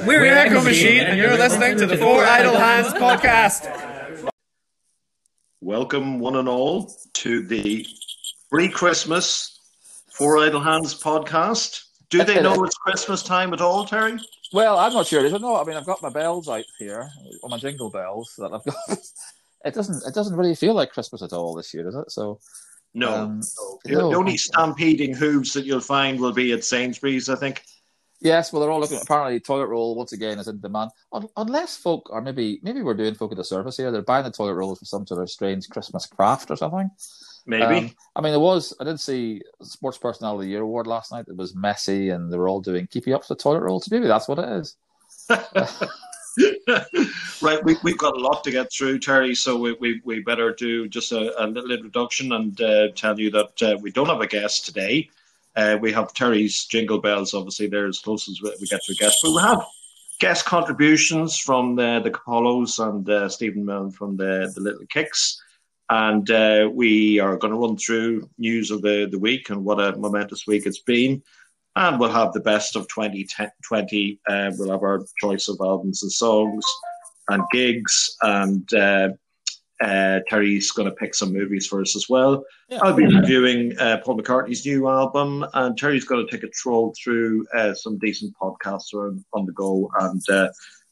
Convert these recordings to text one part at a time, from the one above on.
We're the Echo Machine, and you're listening to the Four Idle Hands podcast. Welcome, one and all, to the pre Christmas Four Idle Hands podcast. Do they know it's Christmas time at all, Terry? Well, I'm not sure. I don't know. I mean, I've got my bells out here, or my jingle bells that I've got. It doesn't. It doesn't really feel like Christmas at all this year, does it? So, No. um, no. the only stampeding hooves that you'll find will be at Sainsbury's, I think. Yes, well, they're all looking. Apparently, toilet roll once again is in demand. Un- unless folk, are maybe maybe we're doing folk at a disservice here. They're buying the toilet rolls for some sort of strange Christmas craft or something. Maybe. Um, I mean, there was. I did see Sports Personality of the Year award last night. It was messy, and they were all doing keepy ups with toilet rolls. Maybe that's what it is. right, we, we've got a lot to get through, Terry, so we, we, we better do just a, a little introduction and uh, tell you that uh, we don't have a guest today. Uh, we have Terry's jingle bells, obviously, they're as close as we get to a guest. But we have guest contributions from the, the Capollos and uh, Stephen from the, the Little Kicks. And uh, we are going to run through news of the, the week and what a momentous week it's been. And we'll have the best of 2020. Uh, we'll have our choice of albums and songs and gigs. And uh, Terry's going to pick some movies for us as well. Yeah. I'll be reviewing uh, Paul McCartney's new album, and Terry's going to take a troll through uh, some decent podcasts on, on the go, and uh,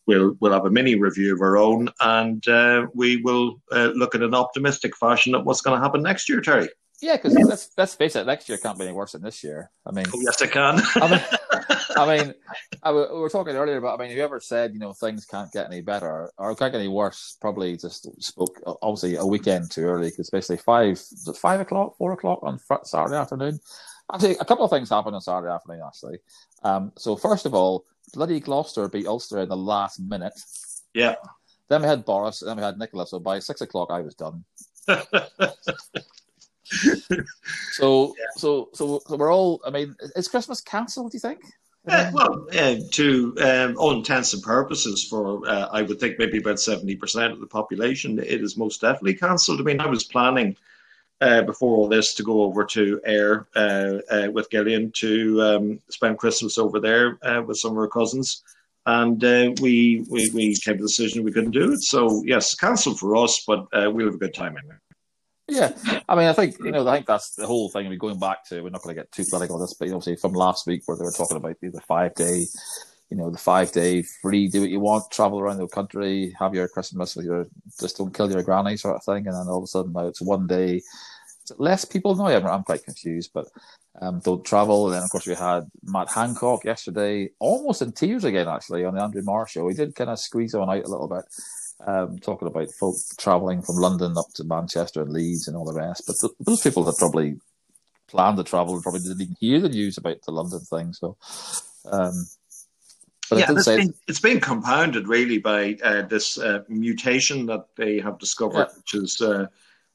we'll we'll have a mini review of our own, and uh, we will uh, look at an optimistic fashion at what's going to happen next year, Terry. Yeah, because let's let's face it, next year can't be any worse than this year. I mean, Oh, yes, I can. I mean, I mean, I we were talking earlier about. I mean, whoever said you know things can't get any better or can't get any worse, probably just spoke obviously a weekend too early because basically five was it five o'clock, four o'clock on Saturday afternoon. Actually, a couple of things happened on Saturday afternoon. Actually, um, so first of all, bloody Gloucester beat Ulster in the last minute. yeah. Then we had Boris, and then we had Nicola. So by six o'clock, I was done. So, so, so, so we're all. I mean, is Christmas cancelled? Do you think? Uh, well, uh, to um, all intents and purposes, for uh, I would think maybe about seventy percent of the population, it is most definitely cancelled. I mean, I was planning uh, before all this to go over to Ayr uh, uh, with Gillian to um, spend Christmas over there with some of her cousins, and we, we we came to the decision we couldn't do it. So yes, cancelled for us, but we'll have a good time anyway. Yeah, I mean, I think you know, I think that's the whole thing. I mean, going back to, we're not going to get too political on this, but obviously from last week where they were talking about the five day, you know, the five day free, do what you want, travel around the country, have your Christmas with your, just don't kill your granny sort of thing, and then all of a sudden now it's one day. Less people now? I'm, I'm quite confused, but um, don't travel. And then of course we had Matt Hancock yesterday, almost in tears again actually on the Andrew Marr show. He did kind of squeeze on out a little bit um, talking about folk travelling from London up to Manchester and Leeds and all the rest. But th- those people that probably planned to travel and probably didn't even hear the news about the London thing. So, um, but it yeah, it's say, been, it's been compounded really by uh, this uh, mutation that they have discovered, Yeah. which is uh,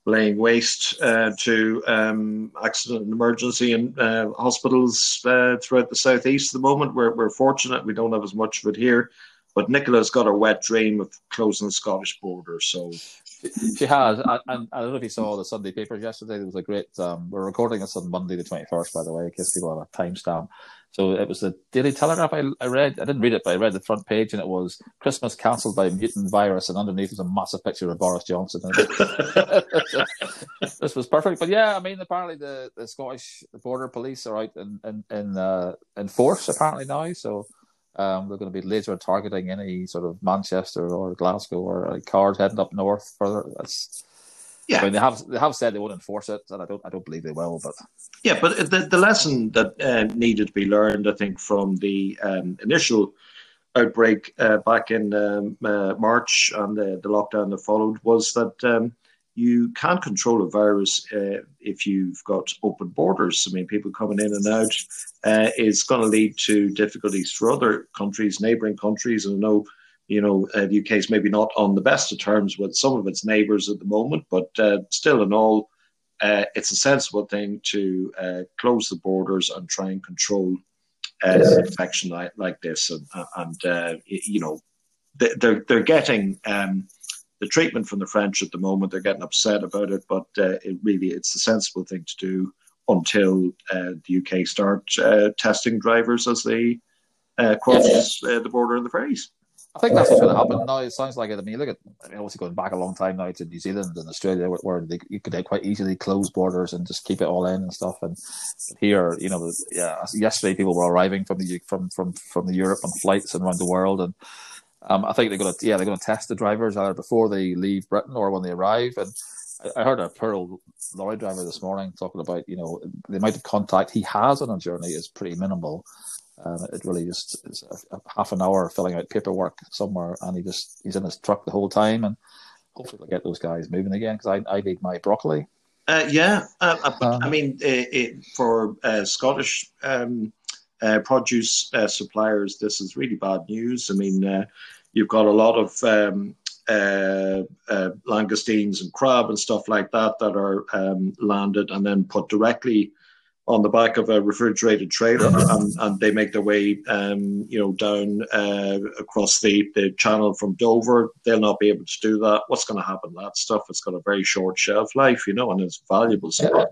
laying waste uh, to um, accident and emergency and uh, hospitals uh, throughout the southeast. At the moment, we're we're fortunate we don't have as much of it here, but Nicola's got a wet dream of closing the Scottish border. So she has. And, and I don't know if you saw the Sunday papers yesterday. There was a great. Um, we're recording this on Monday, the twenty first, by the way, in case people have a timestamp. So it was the Daily Telegraph. I, I read. I didn't read it, but I read the front page, and it was Christmas cancelled by mutant virus, and underneath was a massive picture of Boris Johnson. this was perfect. But yeah, I mean, apparently the, the Scottish border police are out in in in, uh, in force apparently now. So. Um, they're going to be laser targeting any sort of Manchester or Glasgow or uh, cars heading up north further. That's yeah, I mean, they have they have said they won't enforce it, and I don't I don't believe they will. But Yeah, but the, the lesson that uh, needed to be learned, I think, from the um, initial outbreak uh, back in um, uh, March and the, the lockdown that followed was that um, you can't control a virus uh, if you've got open borders. I mean, people coming in and out uh, is going to lead to difficulties for other countries, neighbouring countries. And I know, you know, uh, the UK is maybe not on the best of terms with some of its neighbours at the moment, but uh, still, in all, uh, it's a sensible thing to uh, close the borders and try and control uh, infection like, like this. And, and uh, you know, they're they're getting um, the treatment from the French at the moment. They're getting upset about it, but uh, it really it's a sensible thing to do until uh, the UK start uh, testing drivers as they uh, crosses uh, the border of the ferries. I think that's what's going to happen now. It sounds like it. I mean, you look at, I mean, obviously going back a long time now to New Zealand and Australia, where, where they, you could quite easily close borders and just keep it all in and stuff. And here, you know, yeah, yesterday people were arriving from the from from from the Europe on flights and around the world, and um, I think they're going to, yeah, they're going to test the drivers either before they leave Britain or when they arrive. And I, I heard a Pearl lorry driver this morning talking about, you know, the amount of contact he has on a journey is pretty minimal. Um, it really just is a, a half an hour filling out paperwork somewhere, and he just he's in his truck the whole time, and hopefully we'll get those guys moving again because I I need my broccoli. Uh, yeah, uh, um, I mean, it, it, for uh, Scottish um, uh, produce uh, suppliers, this is really bad news. I mean, uh, you've got a lot of um, langoustines and crab and stuff like that that are um, landed and then put directly on the back of a refrigerated trailer and, and they make their way um, you know down uh, across the, the channel from Dover they'll not be able to do that what's going to happen that stuff it's got a very short shelf life you know and it's valuable stuff.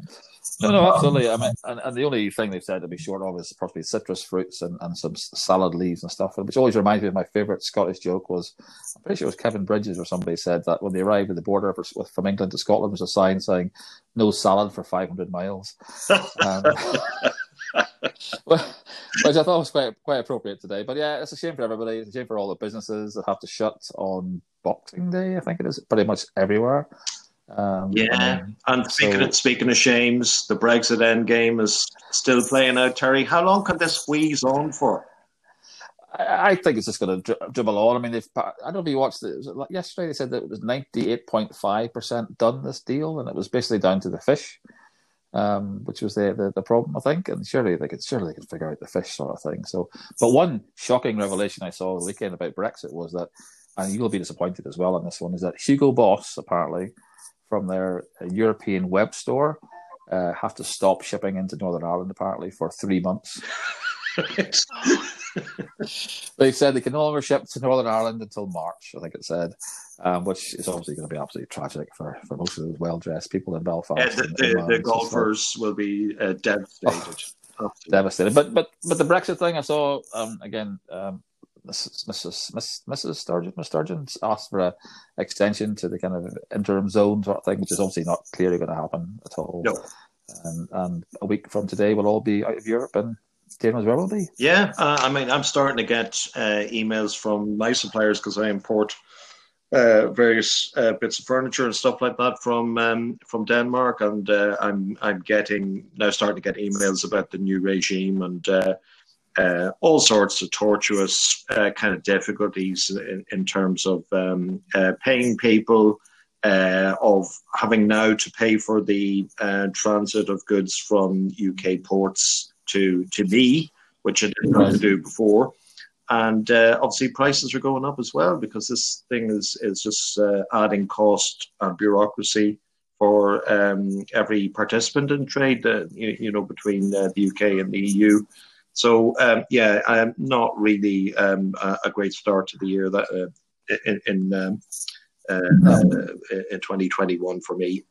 No, no, absolutely. I mean, and, and, the only thing they've said to be short of is probably citrus fruits and, and some salad leaves and stuff, which always reminds me of my favourite Scottish joke was, I'm pretty sure it was Kevin Bridges or somebody said that when they arrived at the border for, from England to Scotland, there was a sign saying, no salad for 500 miles. um, which I thought was quite quite appropriate today. But yeah, it's a shame for everybody. It's a shame for all the businesses that have to shut on Boxing Day. I think it is pretty much everywhere. Um, yeah, and speaking so, of, speaking of shames, the Brexit end game is still playing out. Terry, how long can this squeeze on for? I, I think it's just going to dribble on. I mean, if I don't know if you watched it. it like yesterday they said that it was ninety eight point five percent done this deal, and it was basically down to the fish, um, which was the, the, the problem I think. And surely they could surely they could figure out the fish sort of thing. So, but one shocking revelation I saw the weekend about Brexit was that, and you'll be disappointed as well on this one, is that Hugo Boss apparently from their European web store uh, have to stop shipping into Northern Ireland apparently for three months. they said they can no longer ship to Northern Ireland until March, I think it said, um, which is obviously going to be absolutely tragic for, for most of those well dressed people in Belfast. Yeah, the, the, the golfers will be uh, devastated. Oh, devastated. But but but the Brexit thing, I saw um, again. Um, Mrs. Mrs. Mrs. Sturgeon, Miss Sturgeon asked for a extension to the kind of interim zone sort of thing, which is obviously not clearly going to happen at all. No. And, and a week from today, we'll all be out of Europe and Dane as well will be. Yeah, uh, I mean, I'm starting to get uh, emails from my suppliers because I import uh, various uh, bits of furniture and stuff like that from um, from Denmark, and uh, I'm I'm getting now starting to get emails about the new regime and uh, uh, all sorts of tortuous uh, kind of difficulties in, in terms of um, uh, paying people, uh, of having now to pay for the uh, transit of goods from UK ports to to me, which I didn't have to do before. And uh, obviously, prices are going up as well because this thing is is just adding cost and bureaucracy for um, every participant in trade. You, you, know, between the UK and the EU. So um, yeah, um, not really um, a, a, great start to the year that uh, in in, um, uh, uh, in 2021 for me.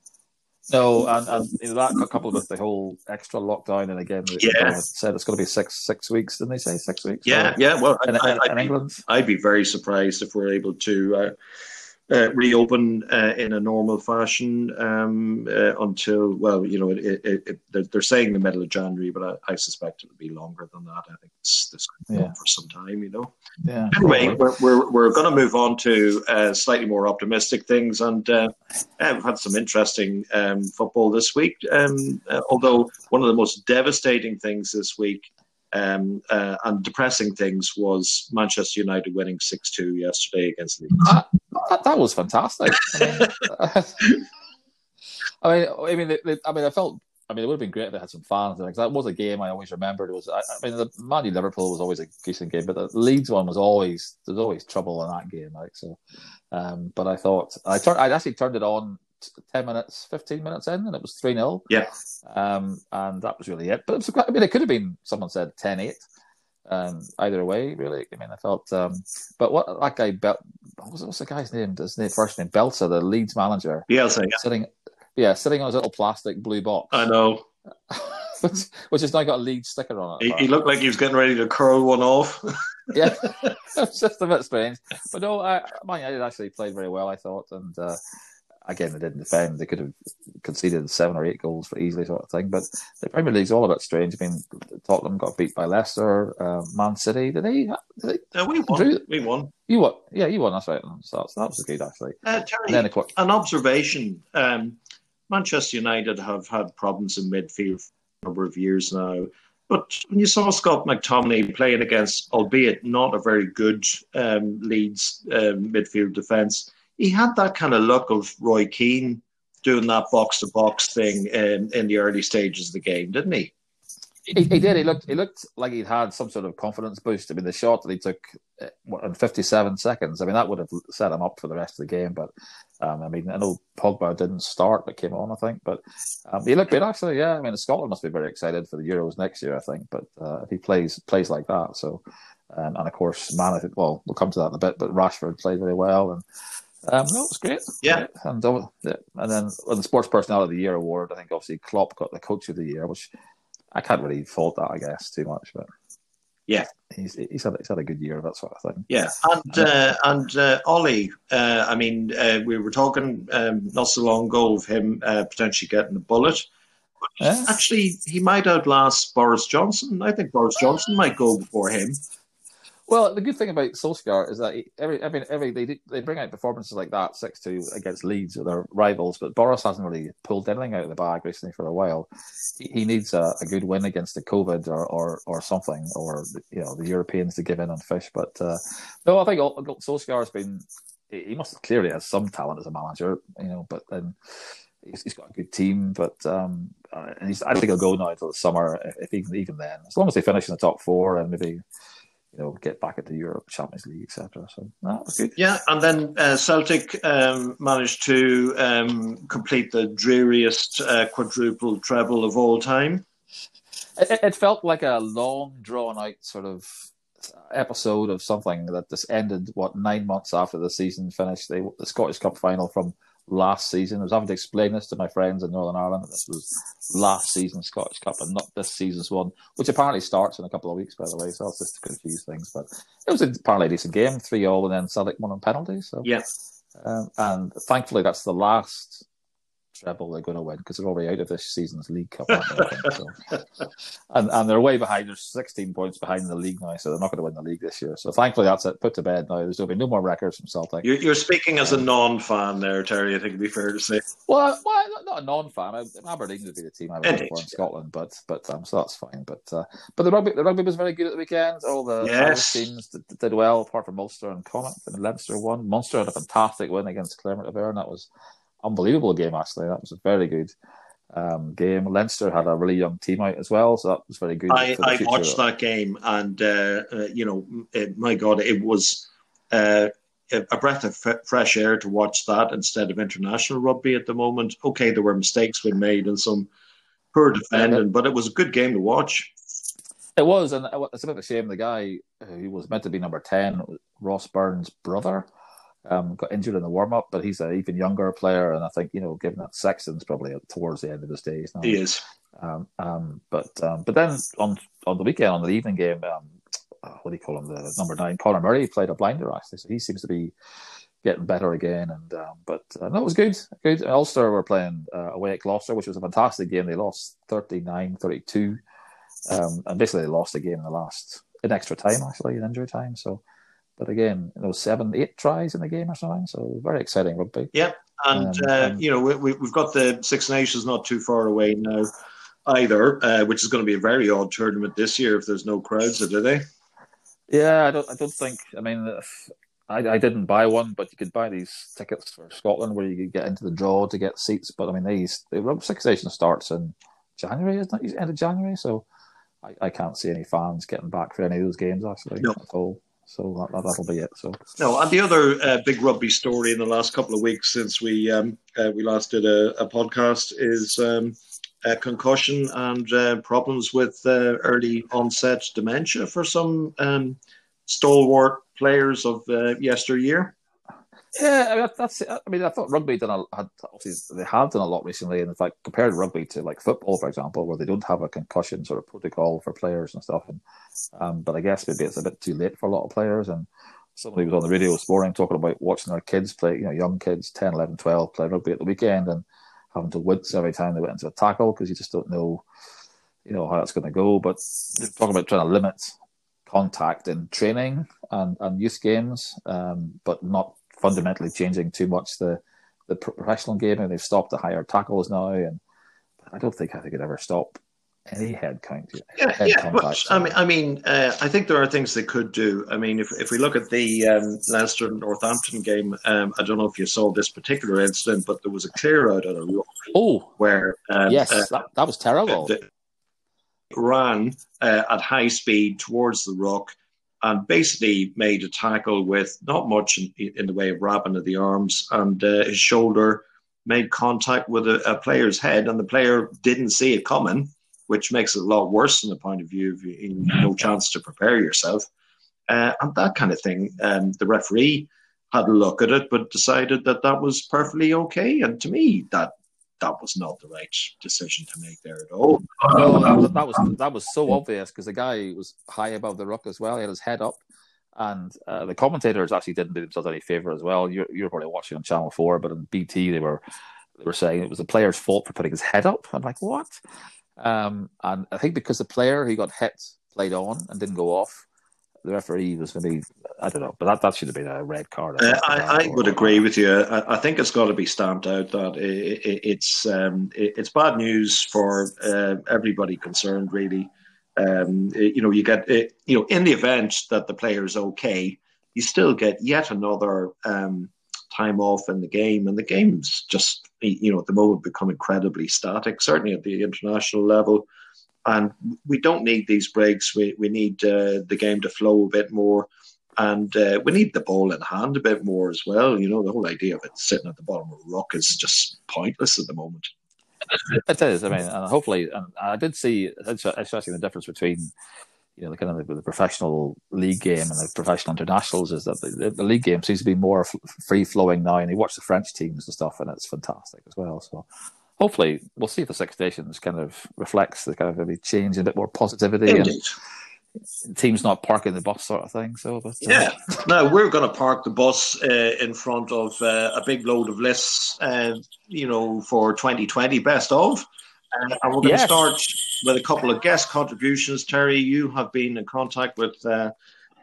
No, and, and that coupled with the whole extra lockdown, and again, yeah. said it's going to be six six weeks. Didn't they say six weeks? Yeah, yeah. Well, in, I, in England, I'd be very surprised if we're able to uh, reopen uh, in a normal fashion um, uh, until well, you know, it, it, it, they're saying the middle of January, but I, I, suspect it'll be longer than that. I think it's this could go yeah. for some time, you know. Yeah. Anyway, we're we're, we're going to move on to uh, slightly more optimistic things, and uh, we've had some interesting um, football this week. Um, uh, although one of the most devastating things this week um, uh, and depressing things was Manchester United winning 6 2 yesterday against Leeds. Uh, that, was fantastic. I mean, I mean, I mean, I mean, I felt. I mean, it would have been great if they had some fans because that was a game I always remembered. It was, I, I mean, the Man Liverpool was always a decent game, but the Leeds one was always there's always trouble in that game. Like so, um, but I thought I turned, I actually turned it on 10 minutes, 15 minutes in, and it was 3 0. Yeah. Um, and that was really it. But it was, I mean, it could have been, someone said 10 8. Um, either way, really. I mean, I felt. Um, but what that guy, Bel- what's, what's the guy's name? His name, first name, Bielsa, the Leeds manager. Bielsa, yeah. Sitting, yeah, sitting on his little plastic blue box. I know. which, which has now got a lead sticker on it. He, he, looked like he was getting ready to curl one off. yeah, it's just a bit strange. But no, I, Man United actually played very well, I thought, and uh, again, they didn't defend. They could have conceded seven or eight goals for easily, sort of thing. But the Premier League's all a bit strange. I mean, Tottenham got beat by Leicester, uh, Man City. Did they? Did they no, we won. Drew? We won. You won. Yeah, you won. That's right. So that was good, actually. Uh, Terry, then, course, an observation. Um, Manchester United have had problems in midfield for a number of years now. But when you saw Scott McTominay playing against, albeit not a very good um, Leeds um, midfield defence, he had that kind of look of Roy Keane doing that box to box thing in, in the early stages of the game, didn't he? He, he, did. He looked. He looked like he'd had some sort of confidence boost. I mean, the shot that he took uh, in 57 seconds. I mean, that would have set him up for the rest of the game. But um, I mean, I know Pogba didn't start, but came on. I think. But um, he looked good actually. Yeah. I mean, Scotland must be very excited for the Euros next year. I think. But uh, if he plays plays like that, so um, and of course, man. Well, we'll come to that in a bit. But Rashford played very well, and um, no, it was great. Yeah. And, uh, and then on the Sports Personality of the Year award, I think obviously Klopp got the Coach of the Year, which I can't really fault that, I guess, too much. But yeah, he's he's had he's had a good year, that sort of thing. Yeah, and uh, and uh, Ollie, uh, I mean, uh, we were talking um, not so long ago of him uh, potentially getting a bullet. Yeah. Actually, he might outlast Boris Johnson. I think Boris Johnson might go before him. Well, the good thing about Solskjaer is that he, every, every, every they they bring out performances like that six two against Leeds or their rivals, but Boris hasn't really pulled anything out of the bag recently for a while. He, needs a, a, good win against the COVID or, or or something, or you know the Europeans to give in on fish. But uh, no, I think Solskjaer has been he must clearly has some talent as a manager, you know, but then. He's, he's got a good team, but um, uh, and he's, I think he'll go now until the summer, if even even then, as long as they finish in the top four and maybe you know, get back into Europe, Champions League, etc. So that was good. Yeah, and then uh, Celtic um, managed to um, complete the dreariest uh, quadruple treble of all time. It, it, felt like a long, drawn out sort of episode of something that just ended. What nine months after the season finished, they, the Scottish Cup final from last season. I was having to explain this to my friends in Northern Ireland. This was last season's Scottish Cup and not this season's one, which apparently starts in a couple of weeks, by the way. So it's just to confuse things. But it was apparently a decent game, 3 all, and then Celtic won on penalties. So, yeah. Um, and thankfully, that's the last treble they're going to win because they're already out of this season's League Cup. so. and, and they're way behind. They're 16 points behind the league now, so they're not going to win the league this year. So thankfully, that's it. Put to bed now. There's going to be no more records from Celtic. You're, you're speaking as a non-fan there, Terry. I think it'd be fair to say. Well, well not a non-fan. Aberdeen would be the team I would for in Scotland, but but um, so that's fine. But uh, but the rugby the rugby was very good at the weekend. All the yes. teams did, did, well, apart from Ulster and Connacht and Leinster won. Munster had a fantastic win against Clermont Auvergne. That was unbelievable game. Actually, that was a very good um, game. Leinster had a really young team out as well, so that was very good. I, I watched that game, and uh, uh, you know, it, my God, it was uh, a breath of f- fresh air to watch that instead of international rugby at the moment. Okay, there were mistakes being made and some poor defending, but it was a good game to watch. It was, and it's a bit of a shame. The guy who was meant to be number ten, Ross Byrne's brother, um, got injured in the warm up, but he's an even younger player, and I think you know, given that Sexton's probably towards the end of his days now. He is. Um, um, but um, but then on on the weekend on the evening game, um, uh, what do you call him? The number nine, Conor Murray played a blinder actually, so he seems to be getting better again. And um, but uh, no, it was good. Good. Ulster were playing uh, away at Gloucester, which was a fantastic game. They lost 39-32. Um, and basically they lost the game in the last in extra time actually in injury time. So but again, you know, seven, eight tries in the game or something. So very exciting rugby. Yeah, and um, uh, um, you know, we, have got the Six Nations not too far away now either, uh, which is going to be a very odd tournament this year if there's no crowds, do they? Yeah, I don't. I don't think. I mean, I, I didn't buy one, but you could buy these tickets for Scotland where you could get into the draw to get seats. But I mean, these the Six Nations starts in January, isn't it? End of January, so I, I can't see any fans getting back for any of those games actually no. at all. So that, will be it. So no, and the other uh, big rugby story in the last couple of weeks since we um, uh, we last did a, a podcast is um, concussion and uh, problems with uh, early onset dementia for some um, stalwart players of uh, yesteryear. Yeah, I mean, that's. I mean, I thought rugby done a, had obviously they have done a lot recently, and in fact, compared rugby to like football, for example, where they don't have a concussion sort of protocol for players and stuff. And um, but I guess maybe it's a bit too late for a lot of players. And somebody was on the radio this morning talking about watching their kids play, you know, young kids, 10, 11, 12, play rugby at the weekend, and having to wince every time they went into a tackle because you just don't know, you know, how that's going to go. But they're talking about trying to limit contact in training and, and youth games, um, but not fundamentally changing too much the the professional game. And they've stopped the higher tackles now, and I don't think I think it ever stop any head count. Yeah, head yeah. Well, I mean, I mean, uh, I think there are things they could do. I mean, if if we look at the um, Leinster Northampton game, um, I don't know if you saw this particular incident, but there was a clear out of the Oh, where um, yes, uh, that, that, was terrible. The, ran uh, at high speed towards the ruck and basically made a tackle with not much in, in the way of wrapping of the arms, and uh, his shoulder made contact with a, a, player's head, and the player didn't see it coming, which makes it a lot worse from the point of view of you, no chance to prepare yourself, uh, and that kind of thing. Um, the referee had a look at it, but decided that that was perfectly okay, and to me, that that was not the right decision to make there at all. No, that was that was, that was so obvious because the guy was high above the ruck as well. He had his head up, and uh, the commentators actually didn't do themselves any favor as well. You're you're probably watching on Channel Four, but on BT they were they were saying it was the player's fault for putting his head up. I'm like, what? Um, and I think because the player who got hit played on and didn't go off, the referee was maybe I don't know, but that, that should have been a red card. I, uh, I, I would agree with you. I, I, think it's got to be stamped out that it, it, it's um, it, it's bad news for uh, everybody concerned. Really, um, you know, you get you know in the event that the player is okay, you still get yet another um, time off in the game, and the game's just you know at the moment become incredibly static. Certainly at the international level and we don't need these breaks. We we need uh, the game to flow a bit more, and uh, we need the ball in hand a bit more as well. You know, the whole idea of it sitting at the bottom of a rock is just pointless at the moment. It is. I mean, and hopefully, and I did see, especially the difference between you know, the kind of the, the, professional league game and the professional internationals is that the, the league game seems to be more f- free flowing now. And you watch the French teams and stuff, and it's fantastic as well. So hopefully we'll see if the Six Nations kind of reflects the kind of maybe change, a bit more positivity. Indeed. And teams not parking the bus sort of thing. So, but, uh, yeah, no, we're going to park the bus uh, in front of uh, a big load of lists, uh, you know, for 2020 best of. and we're going yes. to start with a couple of guest contributions. Terry, you have been in contact with uh,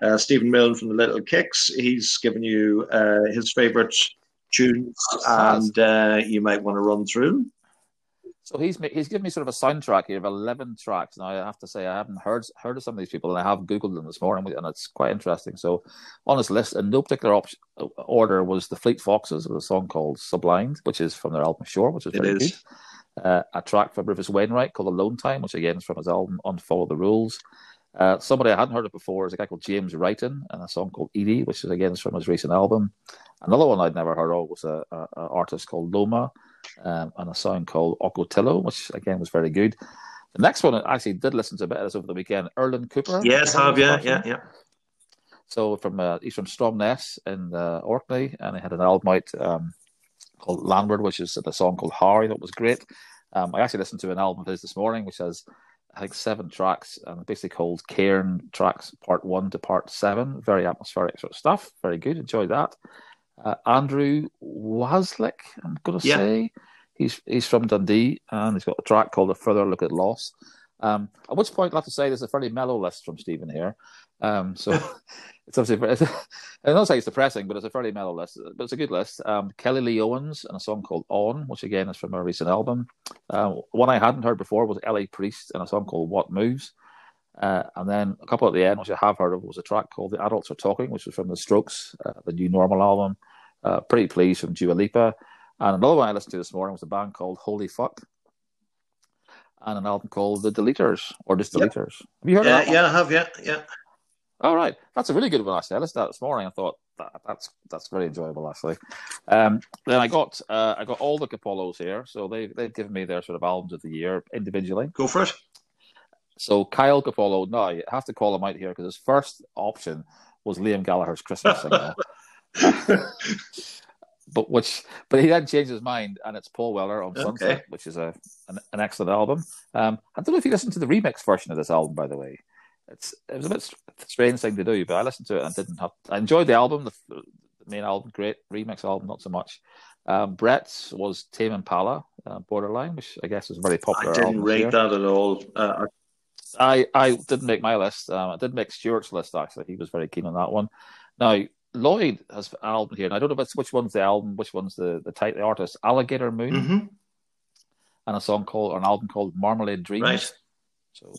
uh, Stephen Milne from the Little Kicks. He's given you his favourite tunes, and you might want to run through. So he's he's given me sort of a soundtrack here of eleven tracks. Now I have to say I haven't heard heard of some of these people, and I have googled them this morning, and it's quite interesting. So on this list, in no particular op- order, was the Fleet Foxes with a song called "Sublimed," which is from their album "Shore," which is very good. Uh, a track from Rufus Wainwright called "Alone Time," which again is from his album "Unfollow the Rules." Uh, somebody I hadn't heard of before is a guy called James Righton, and a song called "Edie," which is again is from his recent album. Another one I'd never heard of was a, a, a artist called Loma um, and a song called Ocotillo, which again was very good. The next one I actually did listen to a bit of this over the weekend. Erland Cooper. Yes, have yeah, yeah, yeah. So from uh, he's from Stromness in uh, Orkney, and he had an album out um, called Landward, which is a song called Harry that was great. Um, I actually listened to an album of his this morning, which has I think seven tracks, and basically called Cairn Tracks Part One to Part Seven. Very atmospheric sort of stuff. Very good. Enjoyed that. Uh, Andrew Wasylyk, I'm going to yeah. say. He's he's from Dundee and he's got a track called A Further Look at Loss. Um, at which point, I have to say, there's a fairly mellow list from Stephen here. Um, so it's obviously, it's, I don't say it's depressing, but it's a fairly mellow list. But it's a good list. Um, Kelly Lee Owens and a song called On, which again is from a recent album. Uh, one I hadn't heard before was Ellie Priest and a song called What Moves. Uh, and then a couple at the end, which I have heard of, was a track called The Adults Are Talking, which was from The Strokes, uh, the new normal album. Uh, pretty pleased from Dua Lipa. And another one I listened to this morning was a band called Holy Fuck. And an album called The Deleters or Just Deleters. Yep. Have you heard yeah, of that? Yeah, I have, yeah, yeah. All right. That's a really good one, actually. I listened to that this morning. I thought that, that's that's very enjoyable, actually. Um, then I got uh, I got all the Capollos here. So they, they've given me their sort of albums of the year individually. Go for it. So Kyle Capollo, no, I have to call him out here because his first option was Liam Gallagher's Christmas single. but which, but he then changed his mind, and it's Paul Weller on Sunset, Okay. which is a an, an excellent album. Um, I don't know if you listened to the remix version of this album, by the way. It's it was a bit strange thing to do, but I listened to it and didn't have. I enjoyed the album, the, the main album, great remix album, not so much. Um, Brett's was Tame Impala, uh, Borderline, which I guess was a very popular. I didn't rate year. that at all. Uh, I, I didn't make my list. Um, I did make Stuart's list actually. He was very keen on that one. Now Lloyd has an album here, and I don't know which one's the album, which one's the the type, the artist. Alligator Moon, mhm. and a song called, or an album called Marmalade Dreams. Right. So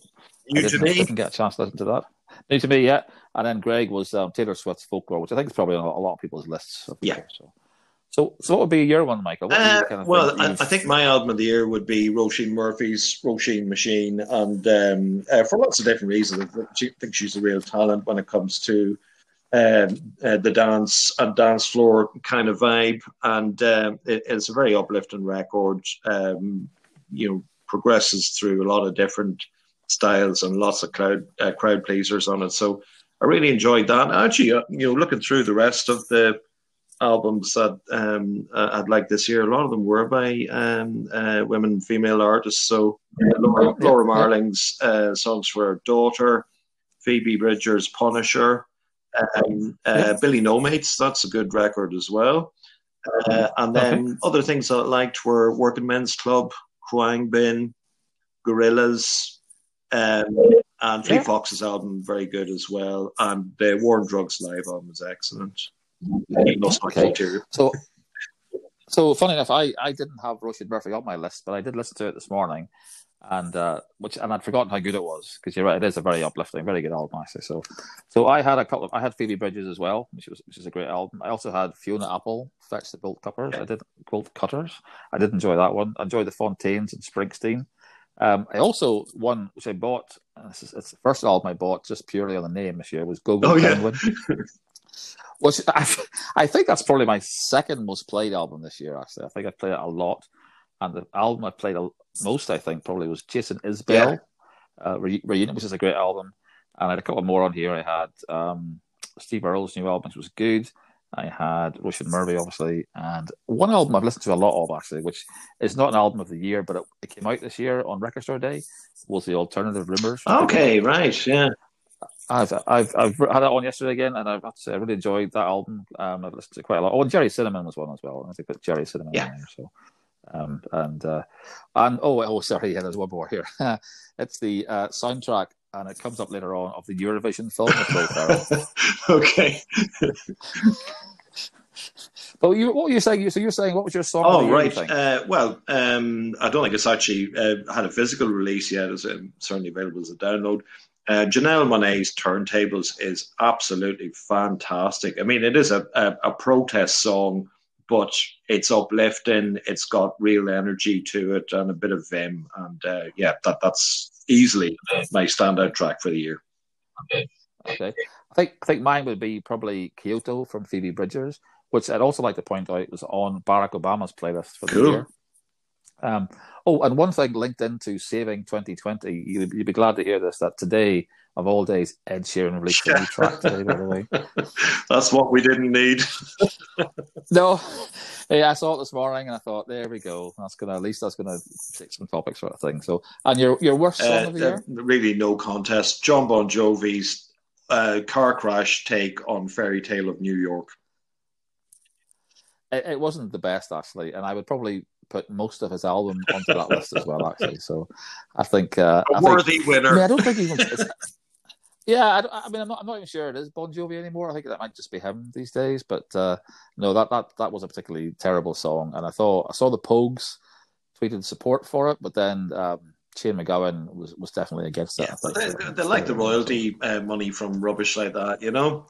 You I didn't, me? didn't get a chance to listen to that. New to me, yeah. And then Greg was um, Taylor Swift's Folklore, which I think is probably on a lot of people's lists. Of Yeah. year, so. So, so what would be your one, Michael? Uh, kind of well, I, I think my album of the year would be Roisin Murphy's Roisin Machine, and um, uh, for lots of different reasons. I think- think she's a real talent when it comes to um, uh, the dance and dance floor kind of vibe, and um, it, it's a very uplifting record. Um, you know, progresses through a lot of different styles and lots of crowd uh, crowd pleasers on it. So I really enjoyed that. Actually, uh, you know, looking through the rest of the albums that um, uh, I'd like this year. A lot of them were by um, uh, women, female artists. So uh, Laura, Laura Marling's uh, songs for her daughter, Phoebe Bridgers' Punisher, um, uh, Billy No Mates. That's a good record as well. Uh, and then other things that I liked were Working Men's Club, Crying Bin, Gorillaz, um, and Fleet Yeah. Fox's album very good as well. And the War and Drugs live album was excellent. Lost my Okay. So, so funny enough, I, I didn't have Roisin Murphy on my list, but I did listen to it this morning, and uh, which and I'd forgotten how good it was because you're right, it is a very uplifting, very good album actually. So, so I had a couple of I had Phoebe Bridgers as well, which was which is a great album. I also had Fiona Apple, Fetch the Bolt Cutters. I did Bolt Cutters. I did enjoy that one. I enjoyed the Fontaines and Springsteen. Um, I also one which I bought. Is, it's the first album I bought just purely on the name this year was Go Go Oh, yeah. Which I, I think that's probably my second most played album this year. Actually, I think I've played it a lot, and the album I played a, most, I think, probably was Jason Isbell uh, Re- Reunion, which is a great album. And I had a couple more on here. I had um, Steve Earle's new album, which was good. I had Roisin Murphy, obviously, and one album I've listened to a lot of actually, which is not an album of the year, but it, it came out this year on Record Store Day. Was the Alternative Rumors? Okay, right, yeah. I've I've I've had it on yesterday again, and I've have to say I really enjoyed that album. Um, I've listened to it quite a lot. Oh, and Gerry Cinnamon was one as well. I think put Gerry Cinnamon Yeah. there. So, um, and uh, and oh oh sorry, yeah, there's one more here. it's the uh, soundtrack, and it comes up later on of the Eurovision film with Will Ferrell. okay. But you, what were you saying? So you're saying what was your song? Oh, right. Uh, well, um, I don't think it's actually uh, had a physical release yet. It's um, certainly available as a download. Uh, Janelle Monáe's Turntables is absolutely fantastic. I mean, it is a, a, a protest song, but it's uplifting. It's got real energy to it and a bit of vim. And uh, yeah, that that's easily my standout track for the year. Okay. I think I think mine would be probably Kyoto from Phoebe Bridgers, which I'd also like to point out was on Barack Obama's playlist for the Cool. year. Um, oh, and one thing linked into saving 2020, you'd, you'd be glad to hear this that today, of all days, Ed Sheeran released a new track today, by the way. That's what we didn't need. No, yeah, I saw it this morning and I thought, there we go. That's gonna at least that's gonna take some topics sort of thing. So, and your your worst song Uh, of the year? uh, really, no contest. John Bon Jovi's uh, car crash take on Fairy Tale of New York. It, it wasn't the best actually, and I would probably put most of his album onto that list as well. Actually, so I think uh, A I think, worthy I, mean, winner. I don't think even. Yeah, I, don't- I mean, I'm not. I'm not even sure it is Bon Jovi anymore. I think that might just be him these days. But uh, no, that that that was a particularly terrible song, and I thought I saw the Pogues tweeted support for it, but then um, Shane MacGowan was was definitely against that. Yeah, I they, they like the royalty uh, money from rubbish like that, you know.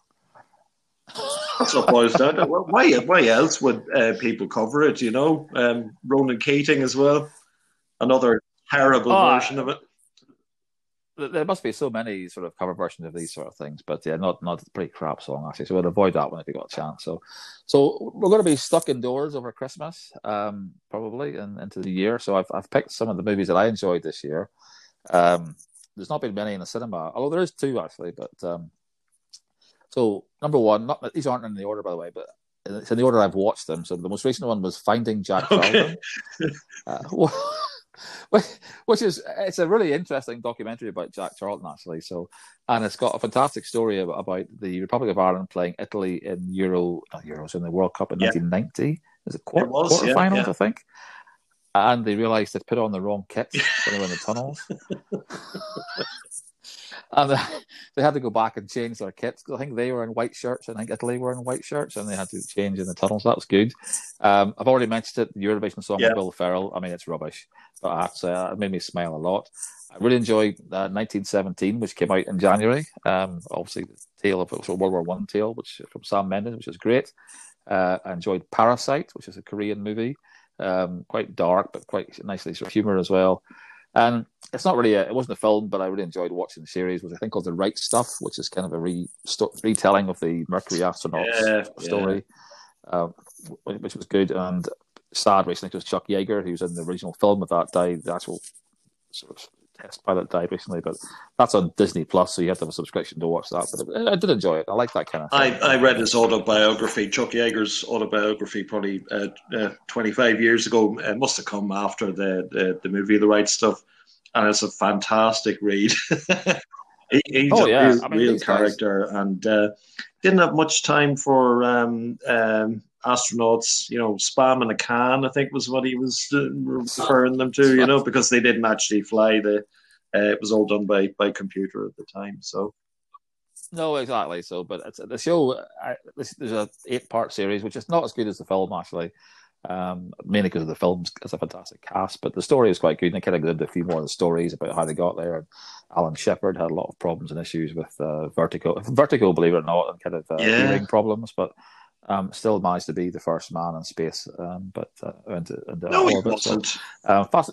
That's what boils down to. Why, why else would uh, people cover it? You know, um, Ronan Keating as well, another terrible Oh, version of it. there must be so many sort of cover versions of these sort of things, but yeah, not not a pretty crap song actually. So we'll avoid that one if we got a chance. So, so we're going to be stuck indoors over Christmas, um, probably and into the year. So I've I've picked some of the movies that I enjoyed this year. Um, there's not been many in the cinema, although there is two actually. But um, So number one, not these aren't in the order by the way, but it's in the order I've watched them. So the most recent one was Finding Jack okay. Charlton, uh, which is it's a really interesting documentary about Jack Charlton actually. So and it's got a fantastic story about, about the Republic of Ireland playing Italy in Euro not Euros in the World Cup in yeah. 1990. Is it, quarter, it was, quarterfinals? Yeah, yeah. I think. And they realised they'd put on the wrong kit when they were in the tunnels. and they had to go back and change their kits. I think they were in white shirts. I think Italy were in white shirts, and they had to change in the tunnels. That was good. Um, I've already mentioned it. The Eurovision song yeah. Will Ferrell. I mean, it's rubbish, but I have to say, it made me smile a lot. I really enjoyed uh, 1917, which came out in January. Um, obviously, the tale of World War One tale, which from Sam Mendes, which is great. Uh, I enjoyed Parasite, which is a Korean movie, um, quite dark but quite nicely sort of humor as well. And it's not really a, it wasn't a film, but I really enjoyed watching the series. Was I think called The Right Stuff, which is kind of a re, sto- retelling of the Mercury astronauts yeah, story, yeah. Um, which was good. And sad recently because Chuck Yeager, who was in the original film of that, died. The actual sort of test pilot died recently, but that's on Disney Plus, so you have to have a subscription to watch that. But I, did enjoy it. I like that kind of. Thing. I I read his autobiography, Chuck Yeager's autobiography, probably uh, uh, 25 years ago. It must have come after the, the, the movie The Right Stuff, and it's a fantastic read. he, he's oh, a yeah. real, I mean, real character, guys... and uh, didn't have much time for um, um, astronauts, you know, spam in a can, I think was what he was uh, referring them to, you know, because they didn't actually fly. The uh, it was all done by by computer at the time. So no, exactly. So, but it's, the show I, there's a eight part series, which is not as good as the film actually. Um, mainly because of the films, it's a fantastic cast, but the story is quite good. And they kind of go into a few more of the stories about how they got there. And Alan Shepard had a lot of problems and issues with uh, vertigo, vertigo, believe it or not, and kind of uh, yeah. hearing problems. But um, still managed to be the first man in space, um, but uh, into, into no, orbit. he wasn't. So, uh, fast...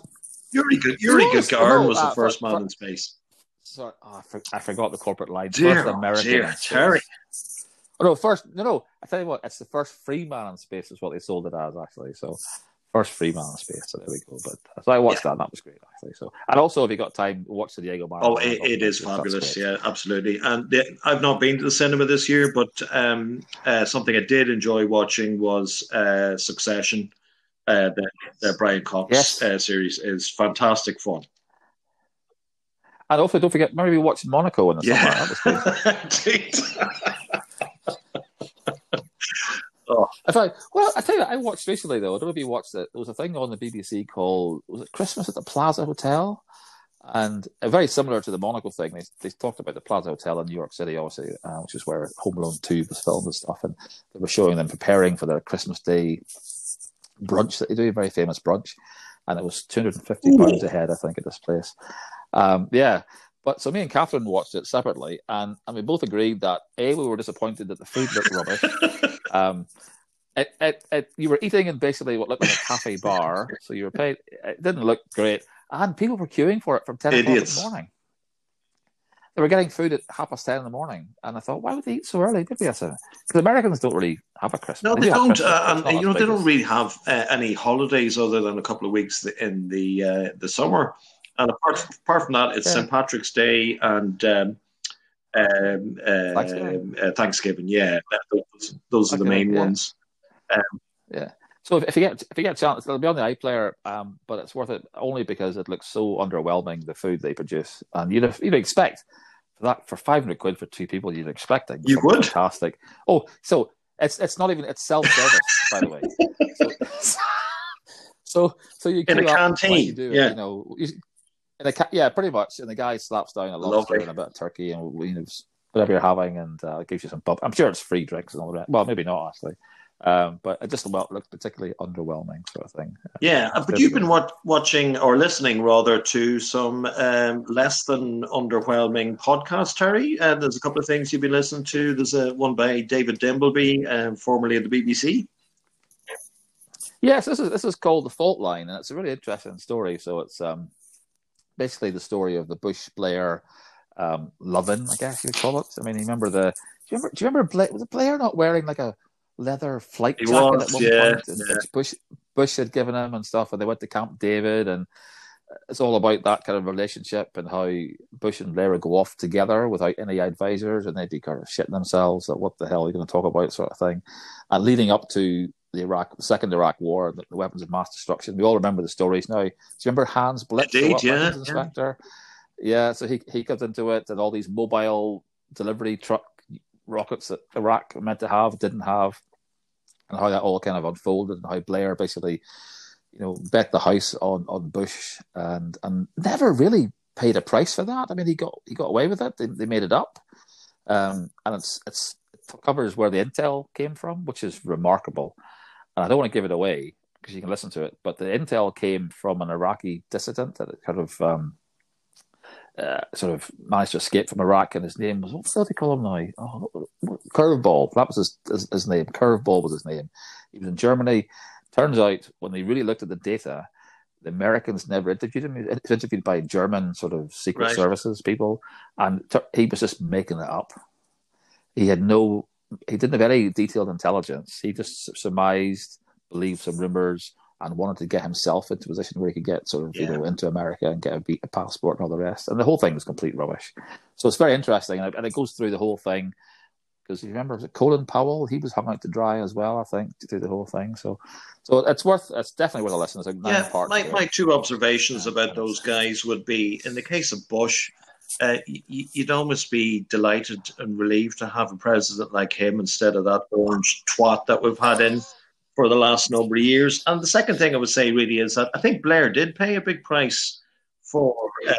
Yuri, Yuri Gagarin was the first man for, in space. Sorry, oh, I, for, I, forgot the corporate line. Dear, first American. Dear, Terry. Oh, no, first, no, no. I tell you what, it's the first free man in space, is what they sold it as, actually. So, first free man in space. So there we go. But so I watched yeah. that, and that was great actually. So and also, if you got time, watch the Diego Maradona. Oh, it, it is fabulous. Yeah, absolutely. And the, I've not been to the cinema this year, but um, uh, something I did enjoy watching was uh, Succession. Uh, the, the Brian Cox yes. Uh, series is fantastic fun. And also, don't forget, maybe we watched Monaco in the yeah. summer. Oh. If I well, I tell you, I watched recently though. I don't know if you watched it. There was a thing on the BBC called was it Christmas at the Plaza Hotel, and uh, very similar to the Monaco thing. They they talked about the Plaza Hotel in New York City, obviously, uh, which is where Home Alone Two was filmed and stuff. And they were showing them preparing for their Christmas Day brunch that they do, a very famous brunch, and it was two hundred and fifty pounds a head, I think, at this place. Um, yeah. But so me and Catherine watched it separately, and, and we both agreed that a we were disappointed that the food looked rubbish. Um, it, it, it, you were eating in basically what looked like a cafe bar, so you were paid. It didn't look great, and people were queuing for it from ten o'clock in the morning. They were getting food at half past ten in the morning, and I thought, why would they eat so early? Did Maybe that's because Americans don't really have a Christmas. No, they, they don't, uh, and you know they don't really have uh, any holidays other than a couple of weeks in the uh, the summer. And apart, apart from that, it's yeah. St Patrick's Day and um, um, Thanksgiving. Uh, Thanksgiving. Yeah, those, those are the main yeah. ones. Um, yeah. So if, if, you get if you get a chance, it'll be on the iPlayer, um, but it's worth it only because it looks so underwhelming the food they produce, and you'd you'd expect for that for five hundred quid for two people, you'd expect it. You would fantastic. Oh, so it's it's not even it's self service by the way. So, so so you in a canteen, you do, yeah. You know, you, in a ca- yeah, pretty much. And the guy slaps down a lobster Lovely. and a bit of turkey and you know, whatever you're having, and uh, gives you some bub. I'm sure it's free drinks and all that. Well, maybe not actually. Um, but it just looked particularly underwhelming, sort of thing. Yeah, uh, but you've been wat- watching or listening rather to some um, less than underwhelming podcasts, Terry. Uh, there's a couple of things you've been listening to. There's a one by David Dimbleby, um, formerly of the BBC. Yes, this is this is called the Fault Line, and it's a really interesting story. So it's um, basically the story of the Bush Blair um, loving, I guess you'd call it. I mean, you remember the? Do you remember? Do you remember Blair, was Blair not wearing like a leather flight jacket was, at one yeah, point? Yeah. Bush Bush had given him and stuff, and they went to Camp David, and it's all about that kind of relationship and how Bush and Blair would go off together without any advisors, and they'd be kind of shitting themselves at what the hell are you going to talk about, sort of thing. And leading up to the Iraq, the second Iraq War, the, the weapons of mass destruction, we all remember the stories now. Do you remember Hans Blix, Indeed, the yeah, weapons yeah. inspector? Yeah, so he he comes into it, and all these mobile delivery truck rockets that Iraq were meant to have didn't have, and how that all kind of unfolded, and how Blair basically, you know, bet the house on on Bush, and and never really paid a price for that. I mean, he got he got away with it. They, they made it up, um, and it's it's it covers where the intel came from, which is remarkable. And I don't want to give it away because you can listen to it, but the intel came from an Iraqi dissident that kind of um, uh, sort of managed to escape from Iraq, and his name was what do they call him now? Oh, Curveball. That was his, his, his name. Curveball was his name. He was in Germany. Turns out, when they really looked at the data, the Americans never interviewed him. He was interviewed by German sort of secret Right. services people, and t- he was just making it up. He had no, he didn't have any detailed intelligence. He just surmised, believed some rumors, and wanted to get himself into a position where he could get sort of you know into America and get a, a passport and all the rest. And the whole thing was complete rubbish. So it's very interesting, and it, and it goes through the whole thing. Because you remember, Colin Powell? He was hung out to dry as well, I think, through the whole thing. So, so it's worth, it's definitely worth a listen. It's like Yeah, my, my two observations about those guys would be in the case of Bush, uh, you'd almost be delighted and relieved to have a president like him instead of that orange twat that we've had in for the last number of years. And the second thing I would say really is that I think Blair did pay a big price for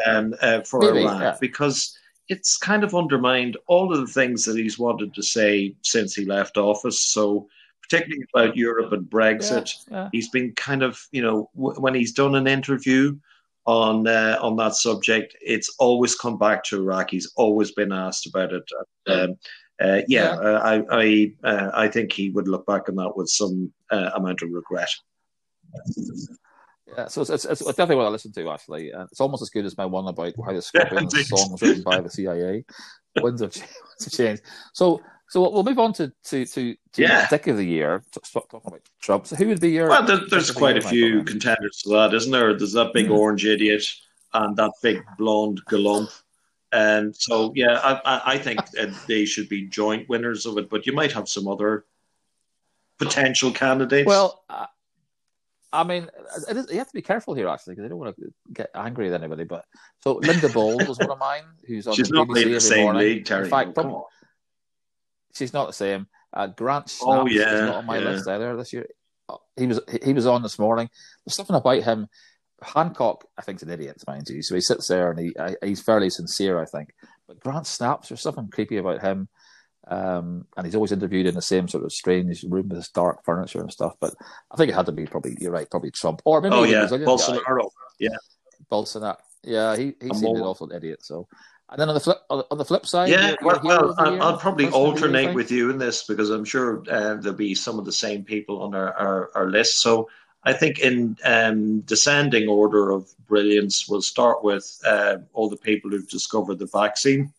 um, uh, for Maybe, Iraq yeah. because it's kind of undermined all of the things that he's wanted to say since he left office. So particularly about Europe and Brexit Yeah, yeah. he's been kind of you know w- when he's done an interview on uh, on that subject it's always come back to iraq he's always been asked about it um, uh, yeah, Yeah. Uh, i i uh, i think he would look back on that with some uh, amount of regret Yeah, so it's, it's, it's definitely what I listen to actually. And it's almost as good as my one about how the Scorpions indeed. song was written by the CIA. Winds of, Ch- Winds of Change. So, so we'll move on to to to, to Yeah. Dick of the Year. Stop talking about Trump. So, who would be your? well there, there's Dick of the quite a few contenders to that isn't there there's that big Hmm. orange idiot and that big blonde galump and so yeah i i, think they should be joint winners of it but you might have some other potential candidates Well, uh, I mean, is, you have to be careful here actually because I don't want to get angry with anybody. But so Linda Bold was one of mine, who's on She's the not BBC the same morning. league, Terry. In fact, No, probably, come on. She's not the same. Uh, Grant Shapps Oh, is not on my yeah. list either this year. Uh, He was he was on this morning. There's something about him. Hancock, I think, is an idiot, mind you. So he sits there and he I, he's fairly sincere, I think. But Grant Shapps, there's something creepy about him. Um, and he's always interviewed in the same sort of strange room with this dark furniture and stuff. But I think it had to be probably you're right, probably Trump or maybe Oh yeah, Brazilian guy. Bolsonaro. Yeah, Bolsonaro. Yeah, he, he And seemed an awful idiot. So, and then on the flip on the- flip side, yeah. Well, well I'll, I'll probably person of the year, alternate with you in this because I'm sure uh, there'll be some of the same people on our, our, our list. So I think in um, descending order of brilliance, we'll start with uh, all the people who've discovered the vaccine.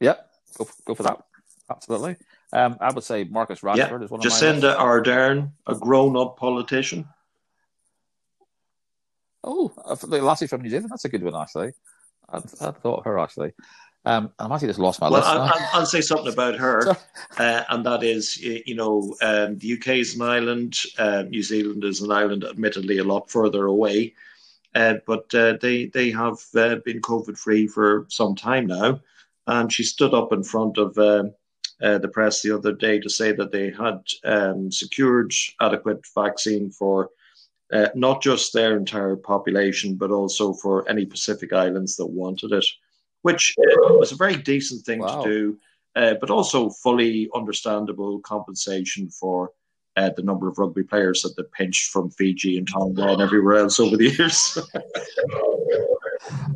Yeah, go for, go for that. Absolutely. Um, I would say Marcus Rashford Yeah, is one of my Jacinda Ardern, a grown-up politician. Oh, uh, the lassie from New Zealand. That's a good one, actually. I, I thought of her actually. Um, I'm actually just lost my Well, list. I'll. I'll, say something about her. Uh, and that is, you know, um, the UK is an island, uh, New Zealand is an island, admittedly a lot further away, uh, but uh, they they have uh, been COVID free for some time now. And she stood up in front of uh, the press the other day to say that they had um, secured adequate vaccine for. Uh, not just their entire population, but also for any Pacific islands that wanted it, which uh, was a very decent thing Wow. to do uh, but also fully understandable compensation for uh, the number of rugby players that they pinched from Fiji and Tonga and everywhere else over the years.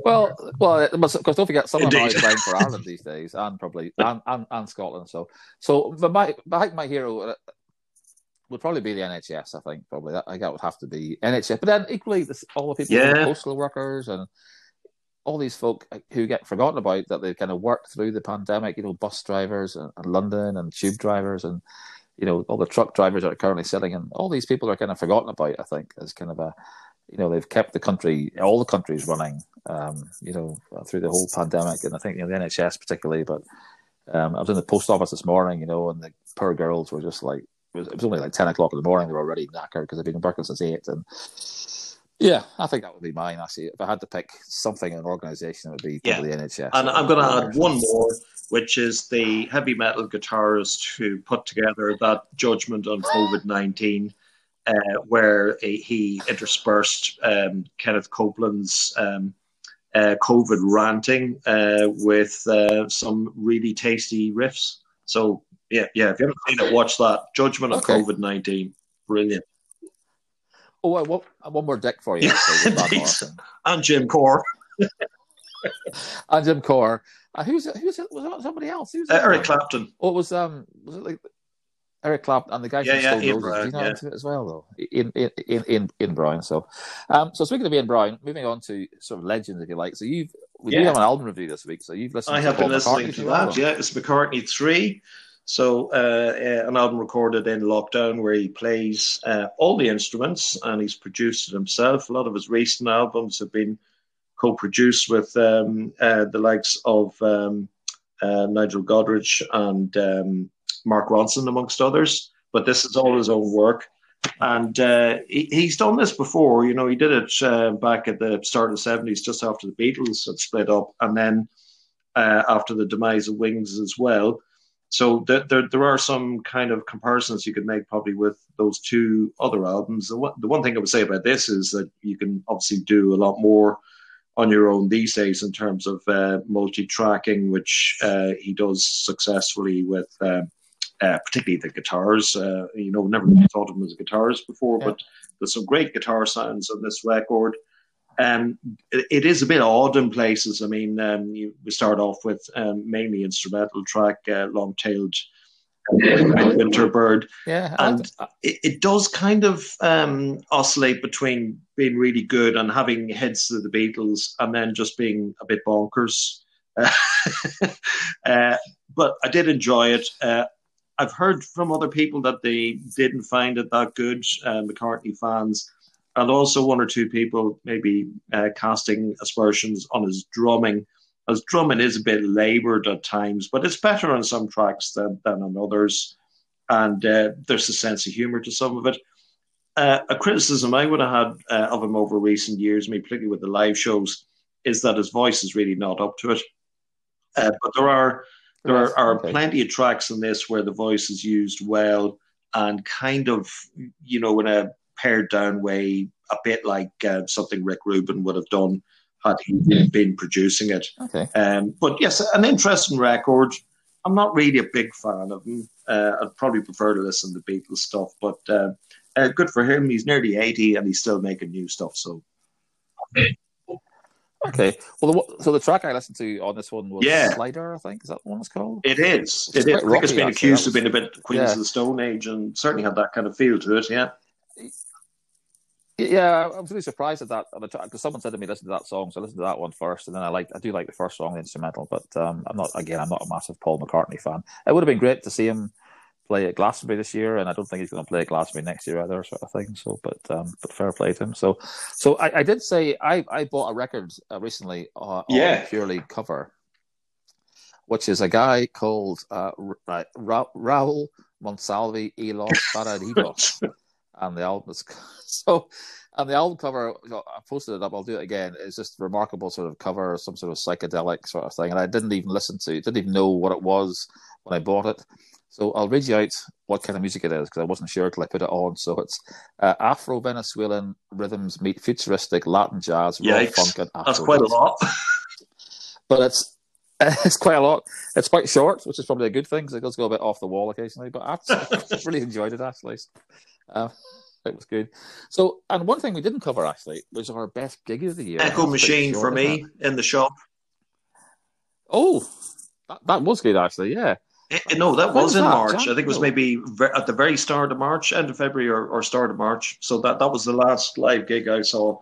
Well, well, because don't forget, some of them are playing for Ireland these days, and probably and, and, and Scotland. So, so but my my, my hero uh, would probably be the NHS. I think probably that I think that would have to be NHS. But then equally, this, all the people, Yeah. postal workers, and all these folk who get forgotten about that they've kind of worked through the pandemic. You know, bus drivers and, and London and tube drivers and you know all the truck drivers that are currently sitting and all these people are kind of forgotten about. I think as kind of a you know they've kept the country, all the countries running, um, you know, through the whole pandemic, and I think you know the NHS particularly. But um, I was in the post office this morning, you know, and the poor girls were just like was, it was only like ten o'clock in the morning. They were already knackered because they've been working since eight, and yeah, I think that would be mine. Actually, if I had to pick something in an organisation, it would be yeah. the NHS. And I'm going to add one more, which is the heavy metal guitarist who put together that judgment on COVID nineteen, uh, where he interspersed um, Kenneth Copeland's um, uh, COVID ranting uh, with uh, some really tasty riffs. So yeah, yeah. If you haven't seen it, watch that judgment okay. COVID nineteen. Brilliant. Oh, one, one more deck for you. and Jim Corr. and Jim Corr. Uh, who's who's was that somebody else? Who's uh, Eric Clapton. What was um was it like Eric Clapton and the guy yeah, from yeah, Stone Roses? you know yeah. as well though? In in in in, Brown. So, um, so speaking of Ian Brown, moving on to sort of legends, if you like. So you've we yeah. do have an album review this week. So you've listened. I have been listening to that. Well. Yeah, it's McCartney three. So uh, uh, an album recorded in lockdown where he plays uh, all the instruments and he's produced it himself. A lot of his recent albums have been co-produced with um, uh, the likes of um, uh, Nigel Godrich and um, Mark Ronson, amongst others. But this is all his own work. And uh, he, he's done this before. You know, he did it back at the start of the 70s, just after the Beatles had split up, and then after the demise of Wings as well so there, there, there are some kind of comparisons you could make probably with those two other albums. The one, the one thing I would say about this is that you can obviously do a lot more on your own these days in terms of uh, multi-tracking, which uh, he does successfully with uh, uh particularly the guitars. Uh, you know, never thought of him as a guitarist before, yeah. but there's some great guitar sounds on this record. Um, it, it is a bit odd in places. I mean, um, you, we start off with um, mainly instrumental track, uh, long tailed winter bird. Yeah and it, it, does kind of um, oscillate between being really good and having heads of the beatles and then just being a bit bonkers. Uh, but i did enjoy it. Uh, i've heard from other people that they didn't find it that good uh, mccartney fans and also one or two people maybe uh, casting aspersions on his drumming. His drumming is a bit laboured at times, but it's better on some tracks than, than on others. And uh, there's a sense of humour to some of it. Uh, a criticism I would have had uh, of him over recent years, me particularly with the live shows, is that his voice is really not up to it. Uh, but there are there are, are okay. plenty of tracks in this where the voice is used well and kind of you know in a pared down way, a bit like uh, something Rick Rubin would have done had he been producing it. Okay. Um, but yes, an interesting record. I'm not really a big fan of him. Uh, I'd probably prefer to listen to Beatles stuff, but uh, uh, good for him. He's nearly 80 and he's still making new stuff. So. Okay. Well, the, so the track I listened to on this one was yeah. Slider, I think. Is that what it's called? It is. It's it is. I think it's been accused of being a bit Queens yeah. of the Stone Age and certainly had that kind of feel to it, yeah. Yeah, I was really surprised at that because someone said to me, "Listen to that song," so I listened to that one first, and then I like I do like the first song, the instrumental, but um, I'm not again I'm not a massive Paul McCartney fan. It would have been great to see him play at Glastonbury this year, and I don't think he's going to play at Glastonbury next year either, sort of thing. So, but um, but fair play to him. So, so I, I did say I I bought a record uh, recently, uh, yeah, purely cover, which is a guy called uh, Ra- Ra- Raul Monsalve y los And the album is so and the album cover i posted it up i'll do it again it's just remarkable sort of cover some sort of psychedelic sort of thing and i didn't even listen to it. didn't even know what it was when i bought it so i'll read you out what kind of music it is because i wasn't sure till i put it on so it's uh, afro-venezuelan rhythms meet futuristic latin jazz rock funk and Afro that's quite a lot but it's it's quite a lot. It's quite short, which is probably a good thing because it does go a bit off the wall occasionally. But I really enjoyed it actually. Uh, it was good. So, and one thing we didn't cover actually was our best gig of the year. Echo Machine for me in the shop. Oh, that, that was good actually. Yeah. It, eh, no, that was, was in that? March. I think it was maybe at the very start of March, end of February or, or start of March. So that that was the last live gig I saw,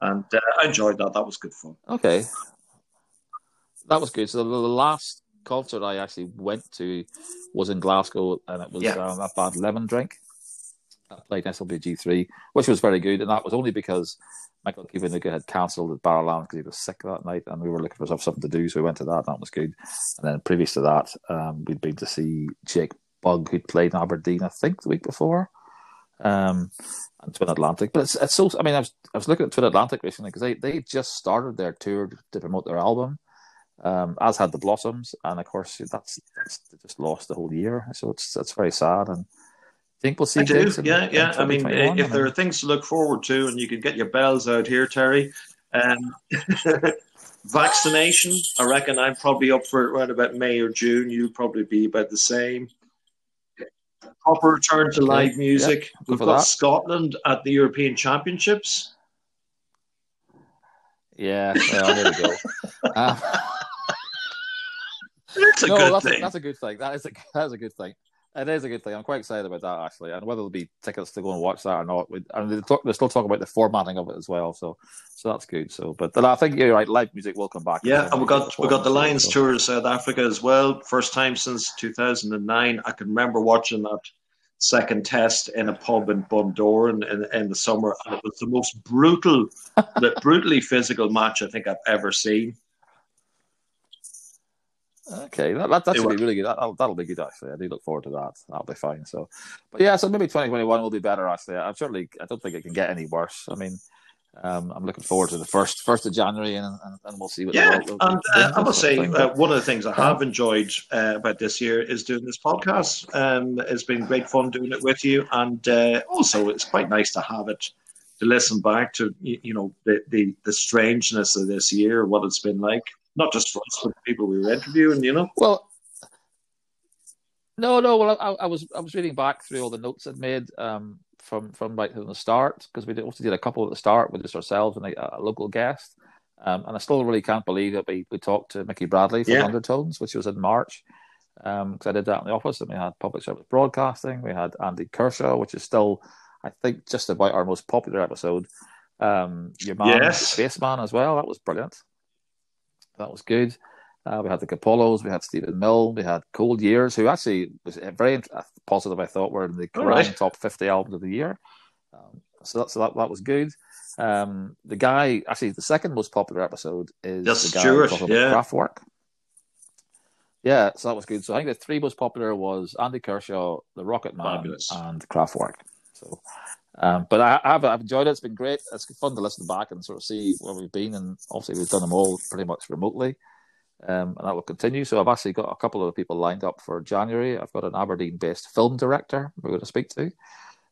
and uh, I enjoyed that. That was good fun. Okay, that was good. So the, the last concert I actually went to was in Glasgow, and it was yeah. um, that band Lemon Drink. Played SLBG three, which was very good, and that was only because Michael Kiwanuka had cancelled at Barrowland because he was sick that night, and we were looking for something to do, so we went to that. And that was good. And then previous to that, um, we'd been to see Jake Bugg, who'd played in Aberdeen, I think, the week before, um, and Twin Atlantic. But it's, it's so. I mean, I was I was looking at Twin Atlantic recently because they they just started their tour to promote their album. Um, as had the Blossoms, and of course that's, that's just lost the whole year, so it's that's very sad. And think we'll see. I do. Yeah, yeah. I mean, if there are things to look forward to, and you can get your bells out here, Terry. Um, vaccination. I reckon I'm probably up for it around about May or June. You'll probably be about the same. Proper return to live music. Yeah, We've got that. Scotland at the European Championships. Yeah, well, there we go. Uh, that's a no, good that's thing. A, that's a good thing. That is a that's a good thing. It is a good thing. I'm quite excited about that actually, and whether there'll be tickets to go and watch that or not. We, and they talk, they're still talking about the formatting of it as well. So, so that's good. So, but I think you're right. Live music will come back. Yeah, and we got we got the Lions so. tour in South Africa as well. First time since 2009. I can remember watching that second test in a pub in Bundoran in, in, in the summer, and it was the most brutal, the brutally physical match I think I've ever seen. Okay, that, that, that should be really good. That, will that'll be good, actually. I do look forward to that. That'll be fine. So, but yeah, so maybe 2021 will be better, actually. I'm certainly, I don't think it can get any worse. I mean, um, I'm looking forward to the first first of January, and, and, and we'll see what. Yeah, and uh, I must say, uh, one of the things I have enjoyed uh, about this year is doing this podcast. Um, it's been great fun doing it with you, and uh, also it's quite nice to have it to listen back to. You know, the the, the strangeness of this year, what it's been like not just for us, but the people we were interviewing, you know? Well, no, no. Well, I, I, was I was reading back through all the notes I'd made um, from from right from the start because we also did a couple at the start with just ourselves and a, a local guest, um, and I still really can't believe that we, we talked to Mickey Bradley from yeah. Undertones, which was in March, because um, I did that in the office, and we had public service broadcasting, we had Andy Kershaw, which is still I think just about our most popular episode. Um, your man, yes. Spaceman, as well. That was brilliant. That was good. Uh, we had the Capullos, we had Stephen Mill, we had Cold Years, who actually was very positive. I thought were in the Kerrang right. top fifty albums of the year. Um, so that so that, that was good. Um, the guy, actually, the second most popular episode is That's the guy Stuart, talking yeah. about Kraftwerk. Yeah, so that was good. So I think the three most popular was Andy Kershaw, The Rocket Man, Fabulous. and Kraftwerk. So um, but I, have I've enjoyed it. It's been great. It's fun to listen back and sort of see where we've been. And obviously, we've done them all pretty much remotely. Um, and that will continue. So I've actually got a couple of people lined up for January. I've got an Aberdeen-based film director we're going to speak to,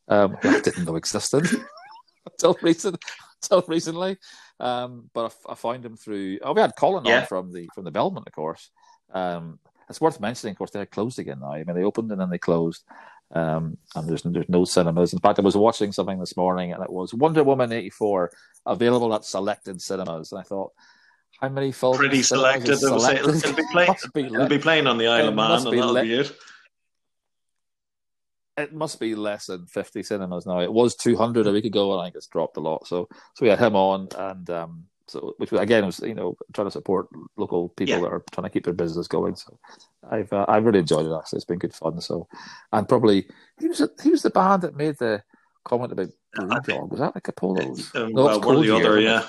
um, who I didn't know existed until recent, until recently. Um, but I, I, found him through. Oh, we had Colin yeah. on from the from the Belmont, of course. Um, it's worth mentioning, of course, they're closed again now. I mean, they opened and then they closed. Um, and there's there's no cinemas. In fact, I was watching something this morning, and it was Wonder Woman '84 available at selected cinemas, and I thought, how many films? Pretty selected. selected? It'll, be playing, be it'll be playing on the Isle of Man, and that'll le- be it. It must be less than 50 cinemas now. It was 200 a week ago, and I think it's dropped a lot. So, so we had him on, and um, so which again was you know trying to support local people yeah. that are trying to keep their business going. So I've uh, I really enjoyed it actually. It's been good fun. So and probably who's who's the band that made the comment about Blue Dog? Was that the Capullos? Um, no, well, one or the other, yeah.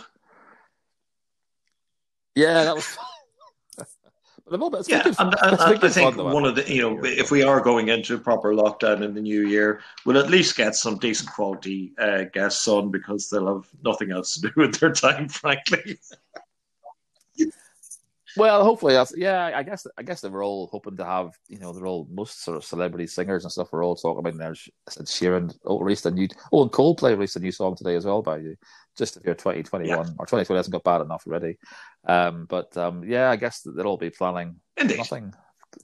Yeah, that was. But yeah, and, and, and I think one of the you know if we are going into a proper lockdown in the new year, we'll at least get some decent quality uh, guests on because they'll have nothing else to do with their time, frankly. Well, hopefully, that's yeah. I guess I guess they were all hoping to have you know they're all most sort of celebrity singers and stuff. We're all talking about. There's Ed Sheeran oh, released a new oh and Coldplay released a new song today as well by you. Just if you're 2021 yeah. or 2020 hasn't got bad enough already. Um, but um, yeah, I guess they'll all be planning Indeed. nothing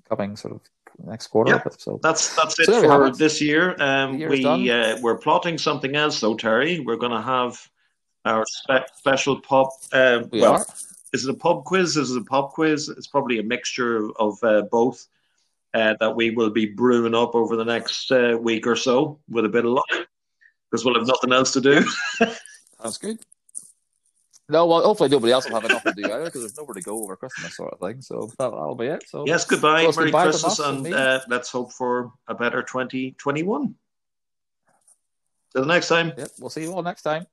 coming sort of next quarter. Yeah, so that's that's it so for this year. Um, we uh, we're plotting something else though, Terry. We're going to have our spe- special pop. Uh, we well, are is it a pub quiz? Is it a pop quiz? It's probably a mixture of uh, both uh, that we will be brewing up over the next uh, week or so with a bit of luck because we'll have nothing else to do. That's good. No, well, hopefully nobody else will have enough to do either because there's nowhere to go over Christmas, sort of thing. So that, will be it. So yes, goodbye, Merry goodbye Christmas, and uh, let's hope for a better 2021. Till next time. Yep, we'll see you all next time.